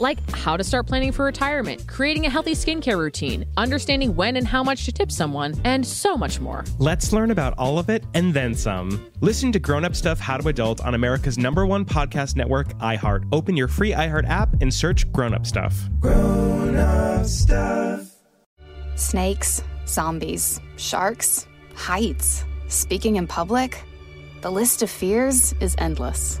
Like how to start planning for retirement, creating a healthy skincare routine, understanding when and how much to tip someone, and so much more. Let's learn about all of it and then some. Listen to Grown Up Stuff How to Adult on America's number one podcast network, iHeart. Open your free iHeart app and search Grown Up Stuff. Grown Up Stuff. Snakes, zombies, sharks, heights, speaking in public. The list of fears is endless.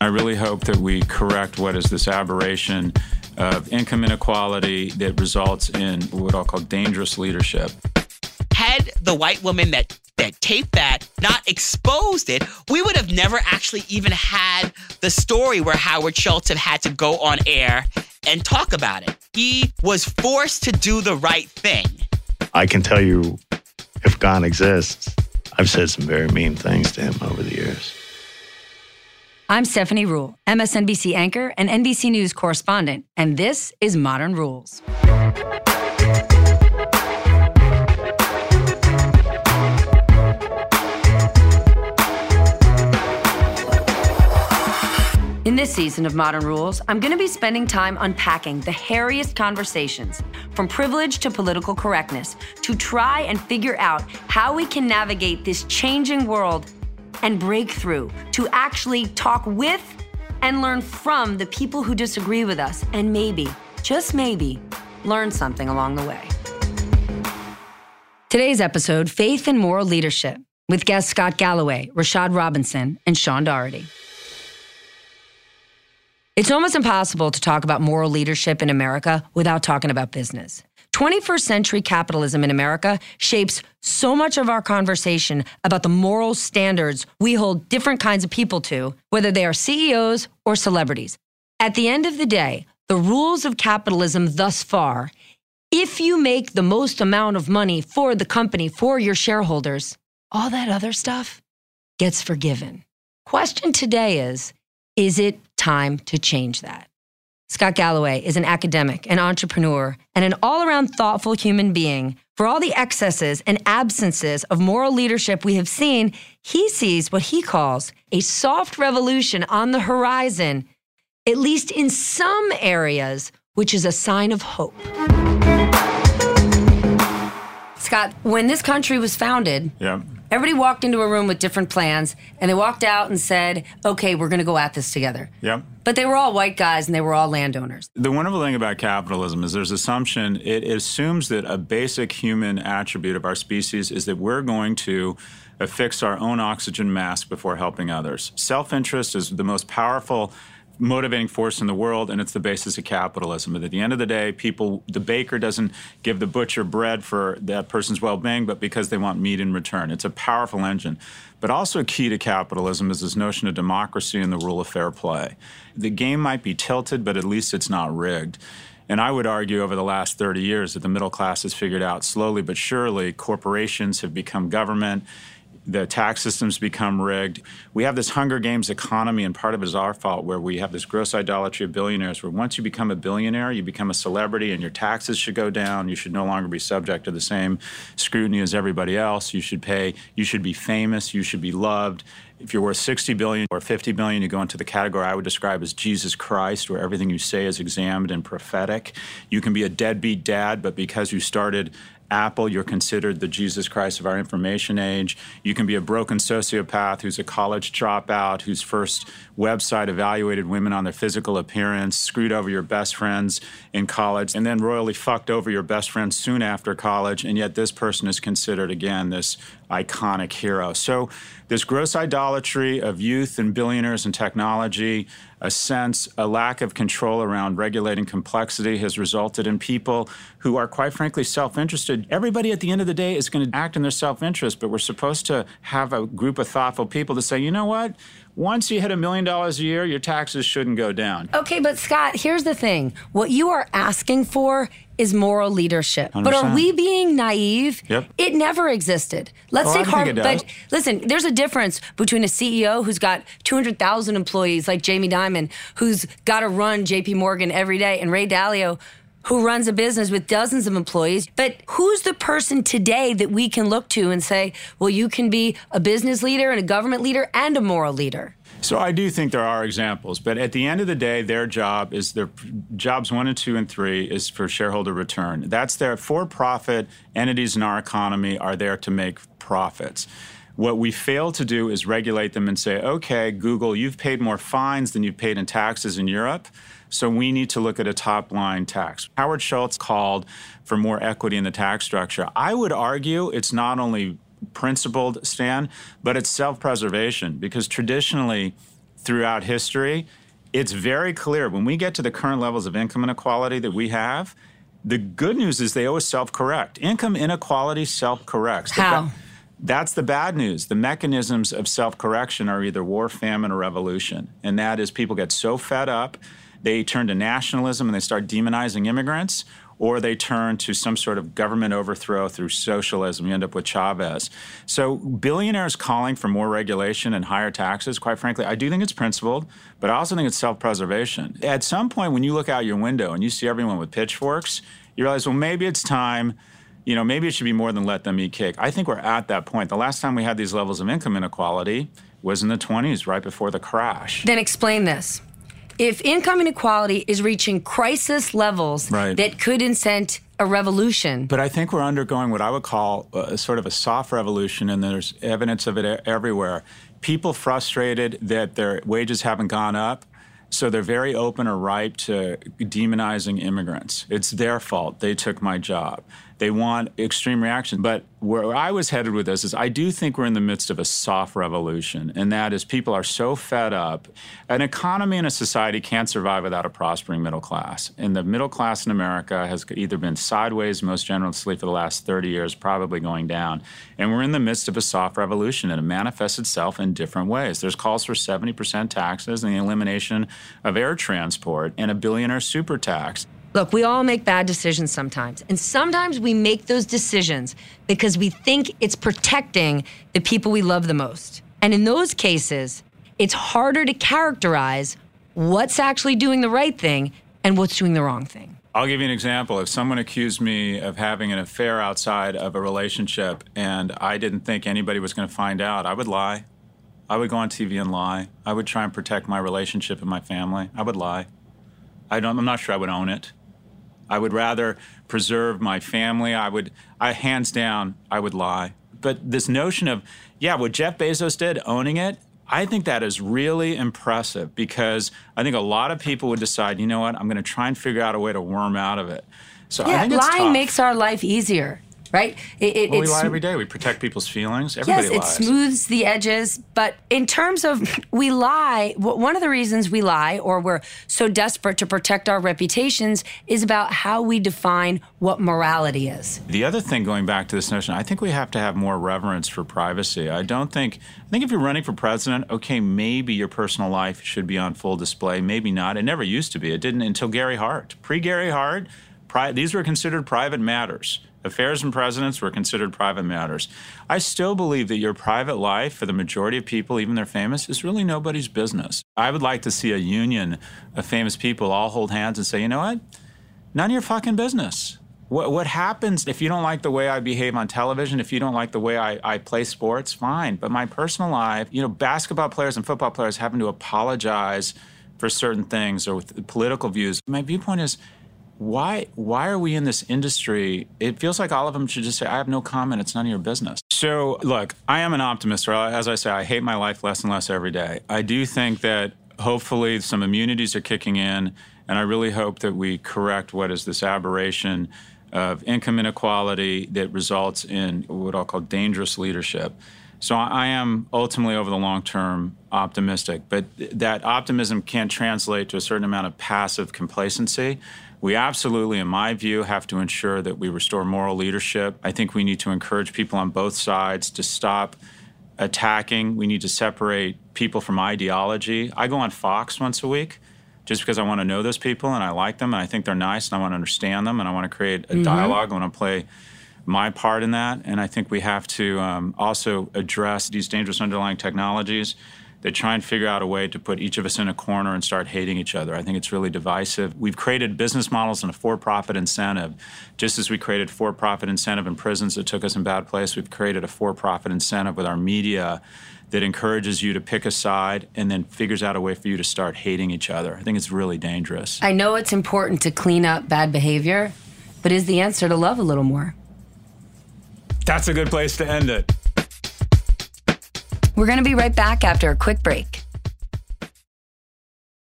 I really hope that we correct what is this aberration of income inequality that results in what I'll call dangerous leadership. Had the white woman that that taped that not exposed it, we would have never actually even had the story where Howard Schultz have had to go on air and talk about it. He was forced to do the right thing. I can tell you if God exists, I've said some very mean things to him over the years. I'm Stephanie Ruhle, MSNBC anchor and NBC News correspondent, and this is Modern Rules. In this season of Modern Rules, I'm going to be spending time unpacking the hairiest conversations, from privilege to political correctness, to try and figure out how we can navigate this changing world and breakthrough, to actually talk with and learn from the people who disagree with us, and maybe, just maybe, learn something along the way. Today's episode Faith and Moral Leadership with guests Scott Galloway, Rashad Robinson, and Sean Doherty. It's almost impossible to talk about moral leadership in America without talking about business. 21st century capitalism in America shapes so much of our conversation about the moral standards we hold different kinds of people to, whether they are CEOs or celebrities. At the end of the day, the rules of capitalism thus far, if you make the most amount of money for the company, for your shareholders, all that other stuff gets forgiven. Question today is is it time to change that? Scott Galloway is an academic, an entrepreneur, and an all around thoughtful human being. For all the excesses and absences of moral leadership we have seen, he sees what he calls a soft revolution on the horizon, at least in some areas, which is a sign of hope. Scott, when this country was founded, Yeah. Everybody walked into a room with different plans, and they walked out and said, okay, we're going to go at this together. Yep. But they were all white guys and they were all landowners. The wonderful thing about capitalism is there's assumption, it assumes that a basic human attribute of our species is that we're going to affix our own oxygen mask before helping others. Self interest is the most powerful motivating force in the world, and it's the basis of capitalism. But at the end of the day, people, the baker doesn't give the butcher bread for that person's well being, but because they want meat in return. It's a powerful engine. But also, key to capitalism is this notion of democracy and the rule of fair play. The game might be tilted, but at least it's not rigged. And I would argue over the last 30 years that the middle class has figured out slowly but surely corporations have become government the tax systems become rigged. We have this Hunger Games economy, and part of it is our fault, where we have this gross idolatry of billionaires, where once you become a billionaire, you become a celebrity, and your taxes should go down. You should no longer be subject to the same scrutiny as everybody else. You should pay, you should be famous, you should be loved. If you're worth 60 billion or 50 billion, you go into the category I would describe as Jesus Christ, where everything you say is examined and prophetic. You can be a deadbeat dad, but because you started Apple, you're considered the Jesus Christ of our information age. You can be a broken sociopath who's a college dropout, whose first website evaluated women on their physical appearance, screwed over your best friends in college, and then royally fucked over your best friends soon after college. And yet, this person is considered, again, this iconic hero. So, this gross idolatry of youth and billionaires and technology, a sense, a lack of control around regulating complexity has resulted in people who are, quite frankly, self interested. Everybody at the end of the day is going to act in their self interest, but we're supposed to have a group of thoughtful people to say, you know what? Once you hit a million dollars a year, your taxes shouldn't go down. Okay, but Scott, here's the thing. What you are asking for is moral leadership. 100%. But are we being naive? Yep. It never existed. Let's Oh, take Harvard. But listen, there's a difference between a CEO who's got 200,000 employees like Jamie Dimon, who's got to run JP Morgan every day, and Ray Dalio, who runs a business with dozens of employees. But who's the person today that we can look to and say, well, you can be a business leader and a government leader and a moral leader? So I do think there are examples, but at the end of the day, their job is their jobs one and two and three is for shareholder return. That's their for-profit entities in our economy are there to make profits. What we fail to do is regulate them and say, okay, Google, you've paid more fines than you've paid in taxes in Europe. So we need to look at a top line tax. Howard Schultz called for more equity in the tax structure. I would argue it's not only principled, stand, but it's self preservation because traditionally, throughout history, it's very clear when we get to the current levels of income inequality that we have. The good news is they always self correct. Income inequality self corrects. How? That's the bad news. The mechanisms of self correction are either war, famine, or revolution. And that is people get so fed up, they turn to nationalism and they start demonizing immigrants, or they turn to some sort of government overthrow through socialism. You end up with Chavez. So, billionaires calling for more regulation and higher taxes, quite frankly, I do think it's principled, but I also think it's self preservation. At some point, when you look out your window and you see everyone with pitchforks, you realize, well, maybe it's time you know, maybe it should be more than let them eat cake. I think we're at that point. The last time we had these levels of income inequality was in the 20s, right before the crash. Then explain this. If income inequality is reaching crisis levels Right. that could incent a revolution, But I think we're undergoing what I would call a, sort of a soft revolution, and there's evidence of it everywhere. People frustrated that their wages haven't gone up, so they're very open or ripe to demonizing immigrants. It's their fault. They took my job. They want extreme reaction. But where I was headed with this is I do think we're in the midst of a soft revolution, and that is people are so fed up. An economy and a society can't survive without a prospering middle class. And the middle class in America has either been sideways most generously for the last 30 years, probably going down. And we're in the midst of a soft revolution, and it manifests itself in different ways. There's calls for 70% taxes and the elimination of air transport and a billionaire super tax. Look, we all make bad decisions sometimes. And sometimes we make those decisions because we think it's protecting the people we love the most. And in those cases, it's harder to characterize what's actually doing the right thing and what's doing the wrong thing. I'll give you an example. If someone accused me of having an affair outside of a relationship and I didn't think anybody was going to find out, I would lie. I would go on TV and lie. I would try and protect my relationship and my family. I would lie. I I'm not sure I would own it. I would rather preserve my family. I would, I hands down, I would lie. But this notion of, yeah, what Jeff Bezos did, owning it, I think that is really impressive because I think a lot of people would decide, you know what, I'm going to try and figure out a way to worm out of it. So I Yeah, think lying tough. makes our life easier. Right? It, it, well, we lie every day. We protect people's feelings. Everybody yes, lies. it smooths the edges. But in terms of we lie, one of the reasons we lie or we're so desperate to protect our reputations is about how we define what morality is. The other thing, going back to this notion, I think we have to have more reverence for privacy. I don't think, I think if you're running for president, okay, maybe your personal life should be on full display. Maybe not. It never used to be. It didn't until Gary Hart. Pre Gary Hart, pri- these were considered private matters. Affairs and presidents were considered private matters. I still believe that your private life, for the majority of people, even they're famous, is really nobody's business. I would like to see a union of famous people all hold hands and say, you know what? None of your fucking business. What, what happens if you don't like the way I behave on television, if you don't like the way I, I play sports, fine. But my personal life, you know, basketball players and football players having to apologize for certain things or with political views. My viewpoint is why why are we in this industry? It feels like all of them should just say, "I have no comment. It's none of your business." So, look, I am an optimist. Or as I say, I hate my life less and less every day. I do think that hopefully some immunities are kicking in, and I really hope that we correct what is this aberration of income inequality that results in what I'll call dangerous leadership. So I am ultimately, over the long term, optimistic, but that optimism can't translate to a certain amount of passive complacency. We absolutely, in my view, have to ensure that we restore moral leadership. I think we need to encourage people on both sides to stop attacking. We need to separate people from ideology. I go on Fox once a week just because I want to know those people and I like them and I think they're nice and I want to understand them and I want to create a mm-hmm. dialogue. I want to play my part in that. And I think we have to um, also address these dangerous underlying technologies they try and figure out a way to put each of us in a corner and start hating each other. I think it's really divisive. We've created business models and a for profit incentive. Just as we created for profit incentive in prisons that took us in bad place, we've created a for profit incentive with our media that encourages you to pick a side and then figures out a way for you to start hating each other. I think it's really dangerous. I know it's important to clean up bad behavior, but is the answer to love a little more? That's a good place to end it. We're going to be right back after a quick break.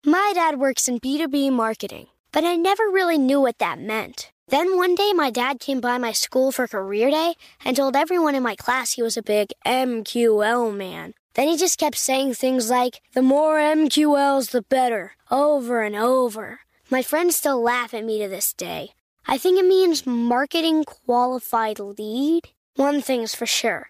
My dad works in B2B marketing, but I never really knew what that meant. Then one day, my dad came by my school for career day and told everyone in my class he was a big MQL man. Then he just kept saying things like, the more MQLs, the better, over and over. My friends still laugh at me to this day. I think it means marketing qualified lead. One thing's for sure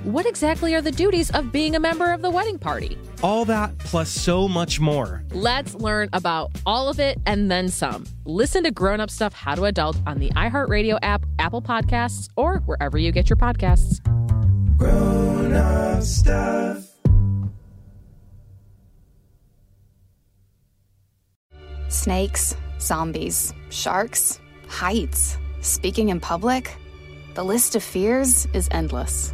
what exactly are the duties of being a member of the wedding party? All that plus so much more. Let's learn about all of it and then some. Listen to Grown Up Stuff How to Adult on the iHeartRadio app, Apple Podcasts, or wherever you get your podcasts. Grown Up Stuff. Snakes, zombies, sharks, heights. Speaking in public, the list of fears is endless.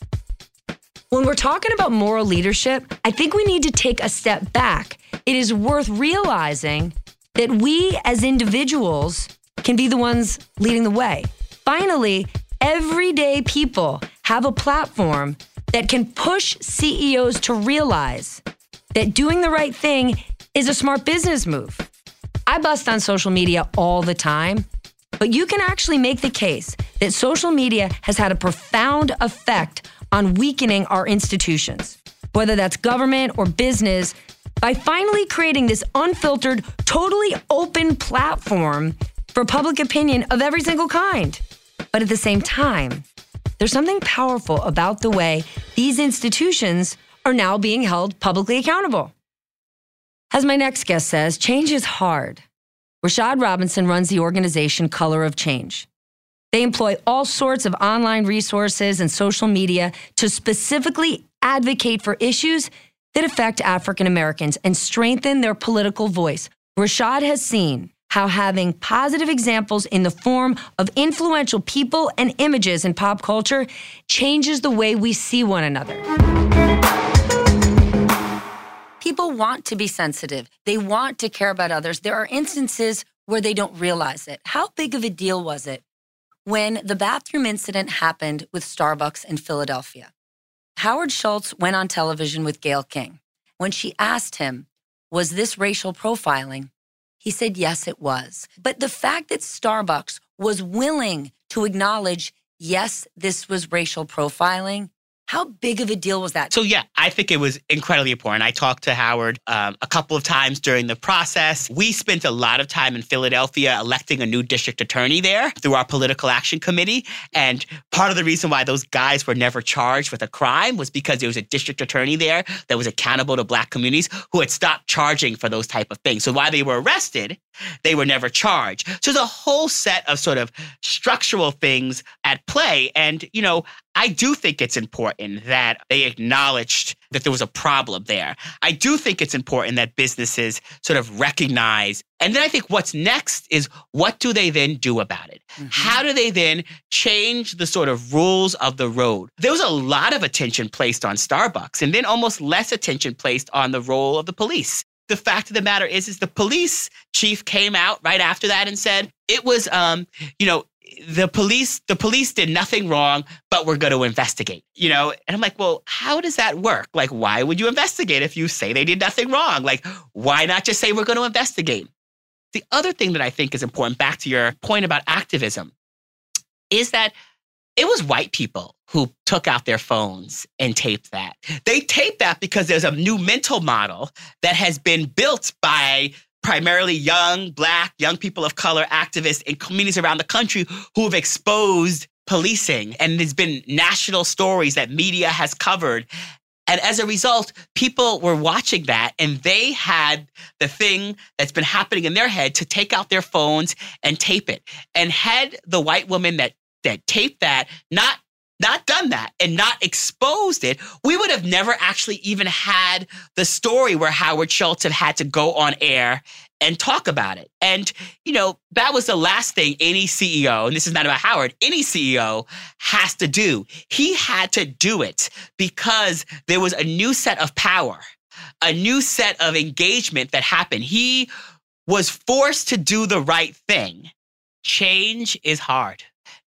When we're talking about moral leadership, I think we need to take a step back. It is worth realizing that we as individuals can be the ones leading the way. Finally, everyday people have a platform that can push CEOs to realize that doing the right thing is a smart business move. I bust on social media all the time, but you can actually make the case that social media has had a profound effect on weakening our institutions, whether that's government or business, by finally creating this unfiltered, totally open platform for public opinion of every single kind. But at the same time, there's something powerful about the way these institutions are now being held publicly accountable. As my next guest says, change is hard. Rashad Robinson runs the organization Color of Change. They employ all sorts of online resources and social media to specifically advocate for issues that affect African Americans and strengthen their political voice. Rashad has seen how having positive examples in the form of influential people and images in pop culture changes the way we see one another. People want to be sensitive. They want to care about others. There are instances where they don't realize it. How big of a deal was it when the bathroom incident happened with Starbucks in Philadelphia? Howard Schultz went on television with Gayle King. When she asked him, Was this racial profiling? He said, yes, it was. But the fact that Starbucks was willing to acknowledge, yes, this was racial profiling, how big of a deal was that? So, yeah, I think it was incredibly important. I talked to Howard um, a couple of times during the process. We spent a lot of time in Philadelphia electing a new district attorney there through our political action committee. And part of the reason why those guys were never charged with a crime was because there was a district attorney there that was accountable to black communities who had stopped charging for those type of things. So, while they were arrested, they were never charged. So, there's a whole set of sort of structural things at play. And, you know, I do think it's important that they acknowledged that there was a problem there. I do think it's important that businesses sort of recognize. And then I think what's next is what do they then do about it? Mm-hmm. How do they then change the sort of rules of the road? There was a lot of attention placed on Starbucks and then almost less attention placed on the role of the police the fact of the matter is, is the police chief came out right after that and said it was, um, you know, the police the police did nothing wrong but we're going to investigate you know? And i'm like well how does that work? Like why would you investigate if you say they did nothing wrong? Like why not just say we're going to investigate? The other thing that i think is important back to your point about activism is that it was white people who took out their phones and taped that. They taped that because there's a new mental model that has been built by primarily young, black, young people of color activists in communities around the country who have exposed policing. And there's been national stories that media has covered. And as a result, people were watching that and they had the thing that's been happening in their head to take out their phones and tape it. And had the white woman that that taped that not not done that and not exposed it, we would have never actually even had the story where Howard Schultz had had to go on air and talk about it. And, you know, that was the last thing any CEO, and this is not about Howard, any CEO has to do. He had to do it because there was a new set of power, a new set of engagement that happened. He was forced to do the right thing. Change is hard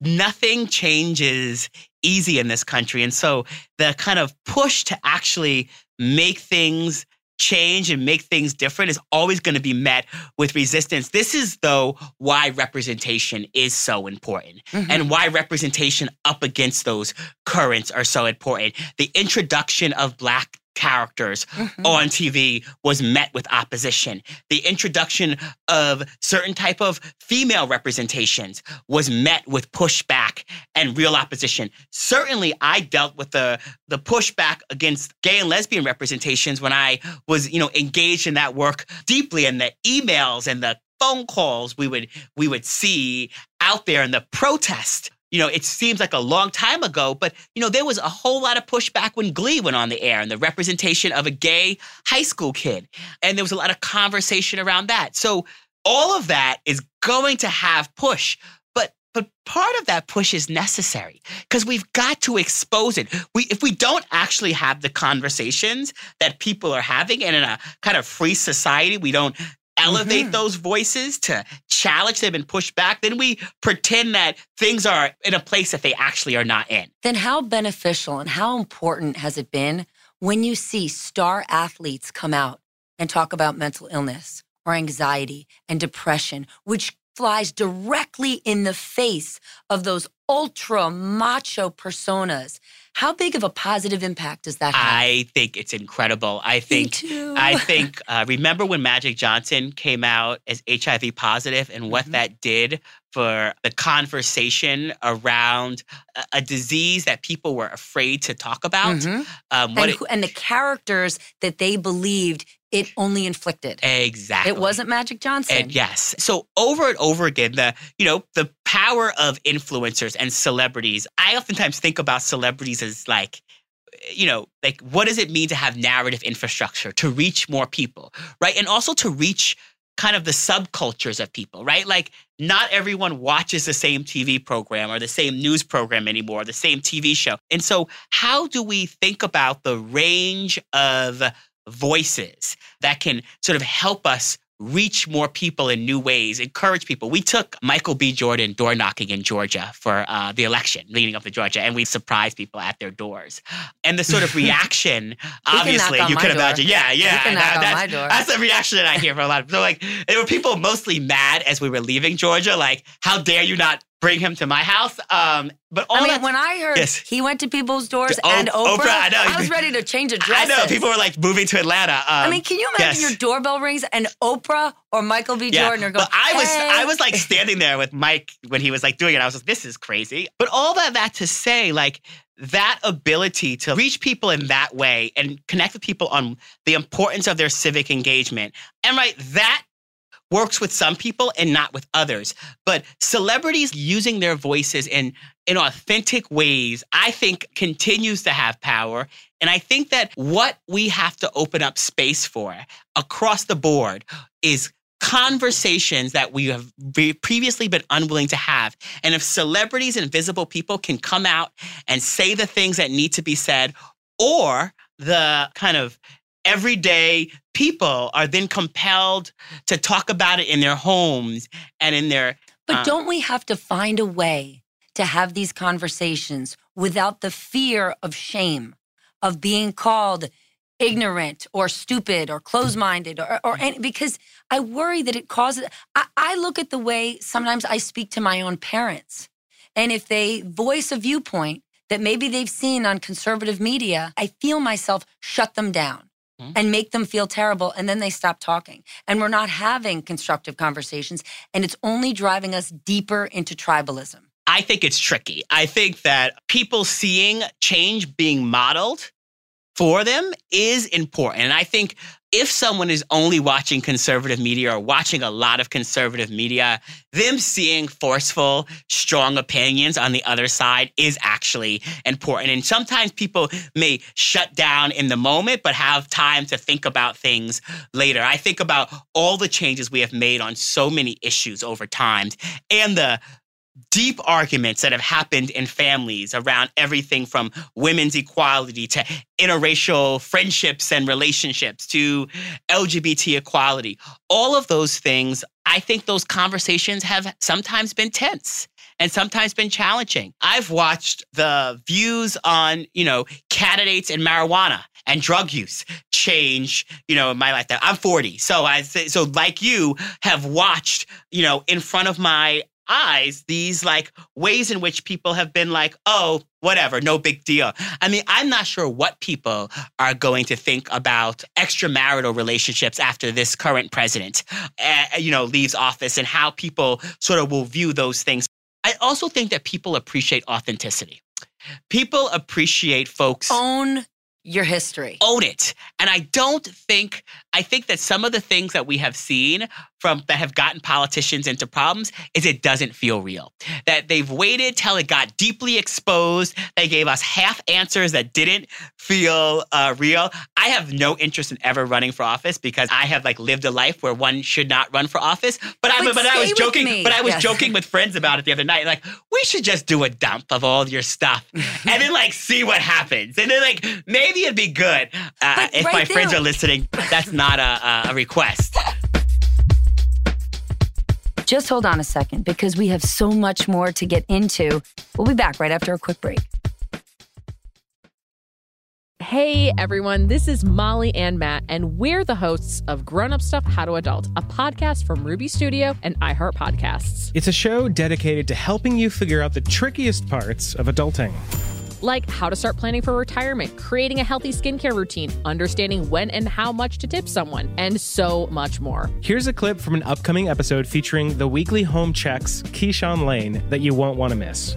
nothing changes easy in this country. And so the kind of push to actually make things change and make things different is always going to be met with resistance. This is, though, why representation is so important mm-hmm. and why representation up against those currents are so important. The introduction of Black characters mm-hmm. on TV was met with opposition. The introduction of certain type of female representations was met with pushback and real opposition. Certainly I dealt with the the pushback against gay and lesbian representations when I was, you know, engaged in that work deeply and the emails and the phone calls we would we would see out there in the protest you know, it seems like a long time ago, but you know, there was a whole lot of pushback when Glee went on the air and the representation of a gay high school kid. And there was a lot of conversation around that. So all of that is going to have push. But But part of that push is necessary because we've got to expose it. We, if we don't actually have the conversations that people are having, and in a kind of free society, we don't elevate mm-hmm. those voices to challenge them and push back, then we pretend that things are in a place that they actually are not in. Then, how beneficial and how important has it been when you see star athletes come out and talk about mental illness or anxiety and depression, which flies directly in the face of those ultra macho personas. How big of a positive impact does that have? I think it's incredible. I think I think uh, remember when Magic Johnson came out as HIV positive and what mm-hmm. that did for the conversation around a, a, disease that people were afraid to talk about. Mm-hmm. Um, and, it, and the characters that they believed it only inflicted. Exactly. It wasn't Magic Johnson. And yes. So over and over again, the you know the power of influencers and celebrities. I oftentimes think about celebrities as like you know, like what does it mean to have narrative infrastructure to reach more people, right? And also to reach kind of the subcultures of people, right? Like not everyone watches the same TV program or the same news program anymore, the same TV show. And so how do we think about the range of voices that can sort of help us reach more people in new ways, encourage people. We took Michael B. Jordan door knocking in Georgia for uh, the election leading up to Georgia, and we surprised people at their doors. And the sort of reaction, obviously, you can imagine. Yeah, yeah. That, that's, that's, the reaction that I hear from a lot of people. So, like, there were people mostly mad as we were leaving Georgia, like, how dare you not bring him to my house. Um, but I mean, when I heard yes. he went to people's doors o- and Oprah, Oprah I, know. I was ready to change addresses. I know people were like moving to Atlanta. Um, I mean, can you imagine yes. your doorbell rings and Oprah or Michael B. Yeah. Jordan are going? I was hey. I was like standing there with Mike when he was like doing it. I was like, this is crazy. But all that that to say, like that ability to reach people in that way and connect with people on the importance of their civic engagement. And right, that works with some people and not with others. But celebrities using their voices in, in authentic ways, I think continues to have power. And I think that what we have to open up space for across the board is conversations that we have previously been unwilling to have. And if celebrities and visible people can come out and say the things that need to be said, or the kind of everyday people are then compelled to talk about it in their homes and in their. But um, don't we have to find a way to have these conversations without the fear of shame, of being called ignorant or stupid or closed minded or, or any, because I worry that it causes. I, I look at the way sometimes I speak to my own parents. And if they voice a viewpoint that maybe they've seen on conservative media, I feel myself shut them down mm-hmm. and make them feel terrible. And then they stop talking. And we're not having constructive conversations. And it's only driving us deeper into tribalism. I think it's tricky. I think that people seeing change being modeled for them is important. And I think if someone is only watching conservative media or watching a lot of conservative media, them seeing forceful, strong opinions on the other side is actually important. And sometimes people may shut down in the moment, but have time to think about things later. I think about all the changes we have made on so many issues over time and the deep arguments that have happened in families around everything from women's equality to interracial friendships and relationships to LGBT equality. All of those things, I think those conversations have sometimes been tense and sometimes been challenging. I've watched the views on, you know, candidates in marijuana and drug use change, you know, in my life. I'm 40. So I so like you have watched, you know, in front of my eyes these like ways in which people have been like, oh, whatever, no big deal. I mean, I'm not sure what people are going to think about extramarital relationships after this current president, uh, you know, leaves office and how people sort of will view those things. I also think that people appreciate authenticity. People appreciate folks own your history. Own it. And I don't think, I think that some of the things that we have seen from that have gotten politicians into problems is it doesn't feel real. That they've waited till it got deeply exposed. They gave us half answers that didn't feel uh, real. I have no interest in ever running for office because I have like lived a life where one should not run for office. But I, But but, I was joking. me. But I was Yes. joking with friends about it the other night. Like, we should just do a dump of all your stuff and then like see what happens. And then like maybe it'd be good. Uh, if right my friends are listening, that's not a, a, a request. Just hold on a second because we have so much more to get into. We'll be back right after a quick break. Hey everyone, this is Molly and Matt, and we're the hosts of Grown Up Stuff How to Adult, a podcast from Ruby Studio and iHeart Podcasts. It's a show dedicated to helping you figure out the trickiest parts of adulting. Like how to start planning for retirement, creating a healthy skincare routine, understanding when and how much to tip someone, and so much more. Here's a clip from an upcoming episode featuring the weekly home checks, Keyshawn Lane, that you won't want to miss.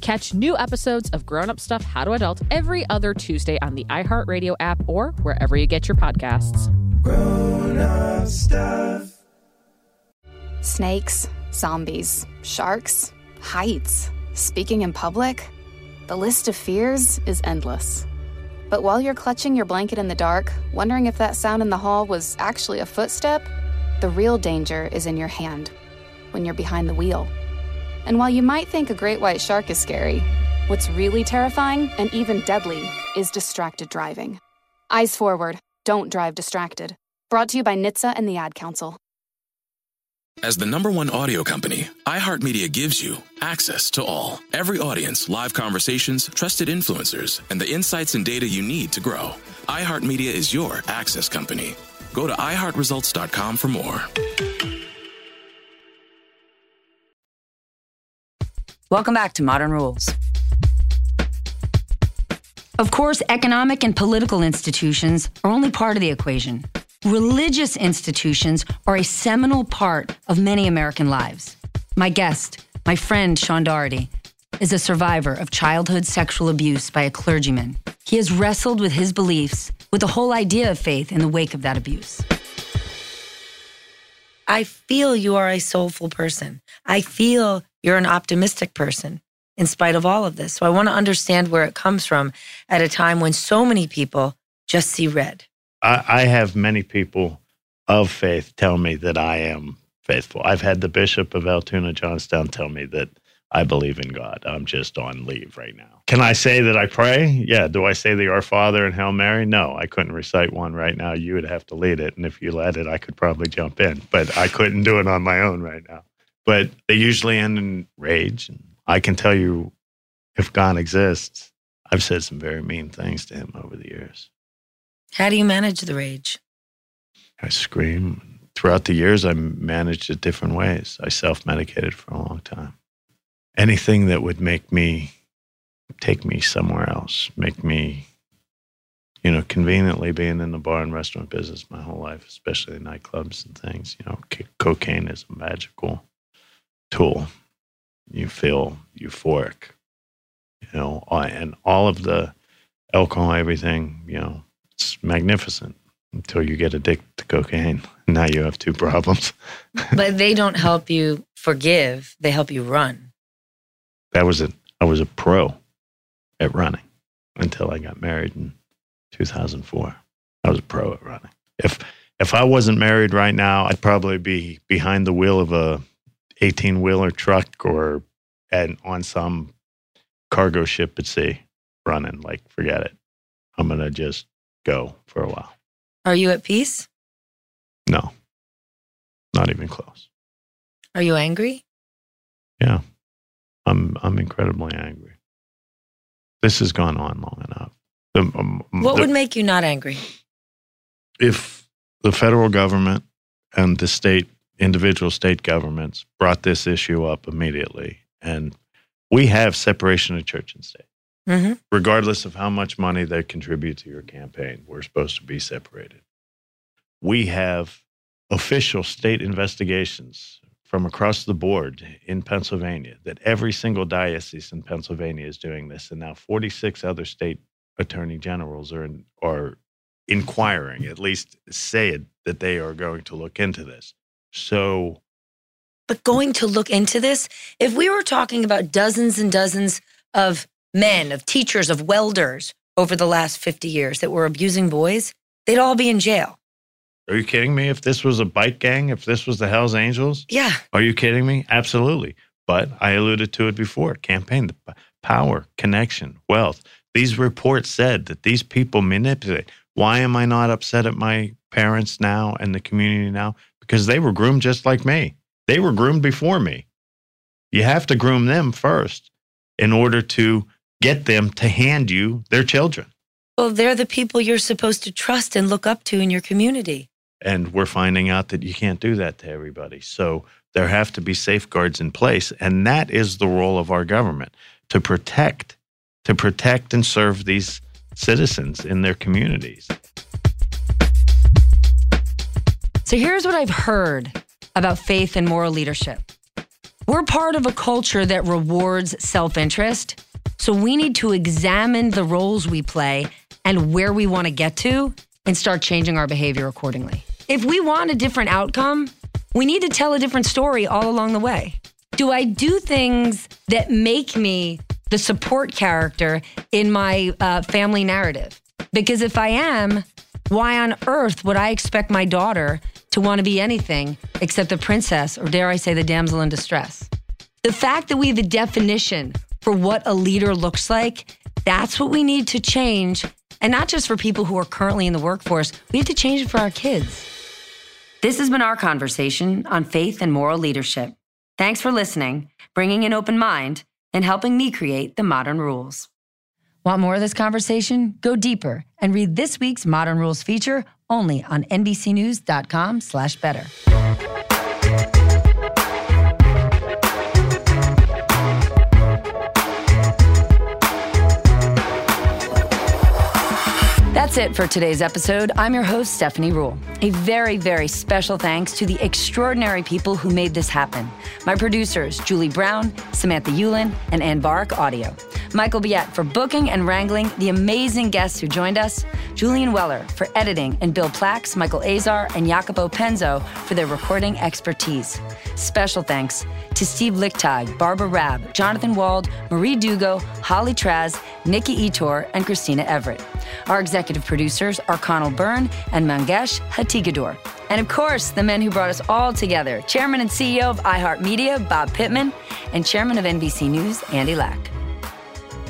Catch new episodes of Grown Up Stuff How to Adult every other Tuesday on the iHeartRadio app or wherever you get your podcasts. Grown up stuff. Snakes, zombies, sharks, heights, speaking in public. The list of fears is endless. But while you're clutching your blanket in the dark, wondering if that sound in the hall was actually a footstep, the real danger is in your hand when you're behind the wheel. And while you might think a great white shark is scary, what's really terrifying and even deadly is distracted driving. Eyes forward, don't drive distracted. Brought to you by NHTSA and the Ad Council. As the number one audio company, iHeartMedia gives you access to all. Every audience, live conversations, trusted influencers, and the insights and data you need to grow. iHeartMedia is your access company. Go to iHeartResults.com for more. Welcome back to Modern Rules. Of course, economic and political institutions are only part of the equation. Religious institutions are a seminal part of many American lives. My guest, my friend Sean Doherty, is a survivor of childhood sexual abuse by a clergyman. He has wrestled with his beliefs, with the whole idea of faith in the wake of that abuse. I feel you are a soulful person. I feel you're an optimistic person in spite of all of this. So I want to understand where it comes from at a time when so many people just see red. I, I have many people of faith tell me that I am faithful. I've had the Bishop of Altoona Johnstown tell me that I believe in God. I'm just on leave right now. Can I say that I pray? Yeah. Do I say the Our Father and Hail Mary? No, I couldn't recite one right now. You would have to lead it. And if you led it, I could probably jump in, but I couldn't do it on my own right now. But they usually end in rage. And I can tell you, if God exists, I've said some very mean things to him over the years. How do you manage the rage? I scream. Throughout the years, I managed it different ways. I self medicated for a long time. Anything that would make me take me somewhere else, make me, you know, conveniently being in the bar and restaurant business my whole life, especially nightclubs and things. You know, c- cocaine is a magical tool. You feel euphoric, you know, and all of the alcohol, everything, you know, it's magnificent until you get addicted to cocaine. Now you have two problems. but they don't help you forgive, they help you run. That was a I was a pro at running until I got married in 2004. I was a pro at running. If if I wasn't married right now, I'd probably be behind the wheel of a 18 wheeler truck or and on some cargo ship at sea running. Like, forget it. I'm gonna just go for a while. Are you at peace? No, not even close. Are you angry? Yeah, I'm I'm incredibly angry. This has gone on long enough. The, um, What the- would make you not angry? if the federal government and the state individual state governments brought this issue up immediately and we have separation of church and state Mm-hmm. regardless of how much money they contribute to your campaign we're supposed to be separated we have official state investigations from across the board in Pennsylvania that every single diocese in Pennsylvania is doing this, and now 46 other state attorney generals are in, are inquiring, at least say it, that they are going to look into this. So, but going to look into this, if we were talking about dozens and dozens of men, of teachers, of welders over the last 50 years that were abusing boys, they'd all be in jail. Are you kidding me? If this was a bike gang, if this was the Hells Angels? Yeah. Are you kidding me? Absolutely. But I alluded to it before campaign, power, connection, wealth. These reports said that these people manipulate. Why am I not upset at my parents now and the community now? Because they were groomed just like me. They were groomed before me. You have to groom them first in order to get them to hand you their children. Well, they're the people you're supposed to trust and look up to in your community. And we're finding out that you can't do that to everybody. So there have to be safeguards in place. And that is the role of our government to protect, to protect and serve these citizens in their communities. So here's what I've heard about faith and moral leadership. We're part of a culture that rewards self interest. So we need to examine the roles we play and where we want to get to and start changing our behavior accordingly. If we want a different outcome, we need to tell a different story all along the way. Do I do things that make me the support character in my uh, family narrative? Because if I am, why on earth would I expect my daughter to want to be anything except the princess, or dare I say, the damsel in distress? The fact that we have a definition for what a leader looks like, that's what we need to change. And not just for people who are currently in the workforce, we have to change it for our kids. This has been our conversation on faith and moral leadership. Thanks for listening, bringing an open mind, and helping me create the modern rules. Want more of this conversation? Go deeper and read this week's Modern Rules feature only on NBCNews.com slash better. That's it for today's episode. I'm your host, Stephanie Ruhle. A very, very special thanks to the extraordinary people who made this happen. My producers, Julie Brown, Samantha Yulin, and Ann Bark Audio. Michael Biet for booking and wrangling the amazing guests who joined us, Julian Weller for editing, and Bill Plax, Michael Azar, and Jacopo Penzo for their recording expertise. Special thanks to Steve Lichtag, Barbara Raab, Jonathan Wald, Marie Dugo, Holly Traz, Nikki Etor, and Christina Everett. Our executive producers are Conal Byrne and Mangesh Hattikudur. And of course, the men who brought us all together Chairman and CEO of iHeartMedia, Bob Pittman, and Chairman of NBC News, Andy Lack.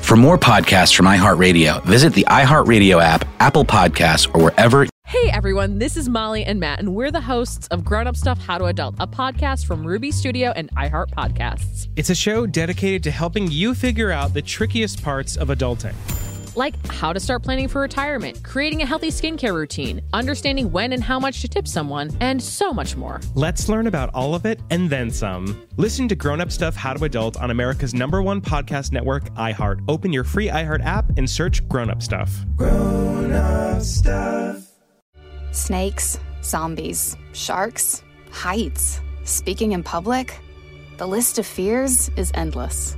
For more podcasts from iHeartRadio, visit the iHeartRadio app, Apple Podcasts, or wherever. Hey everyone, this is Molly and Matt, and we're the hosts of Grown Up Stuff How to Adult, a podcast from Ruby Studio and iHeart Podcasts. It's a show dedicated to helping you figure out the trickiest parts of adulting like how to start planning for retirement, creating a healthy skincare routine, understanding when and how much to tip someone, and so much more. Let's learn about all of it and then some. Listen to Grown Up Stuff How to Adult on America's number one podcast network, iHeart. Open your free iHeart app and search Grown Up Stuff. Grown Up Stuff. Snakes, zombies, sharks, heights, speaking in public. The list of fears is endless.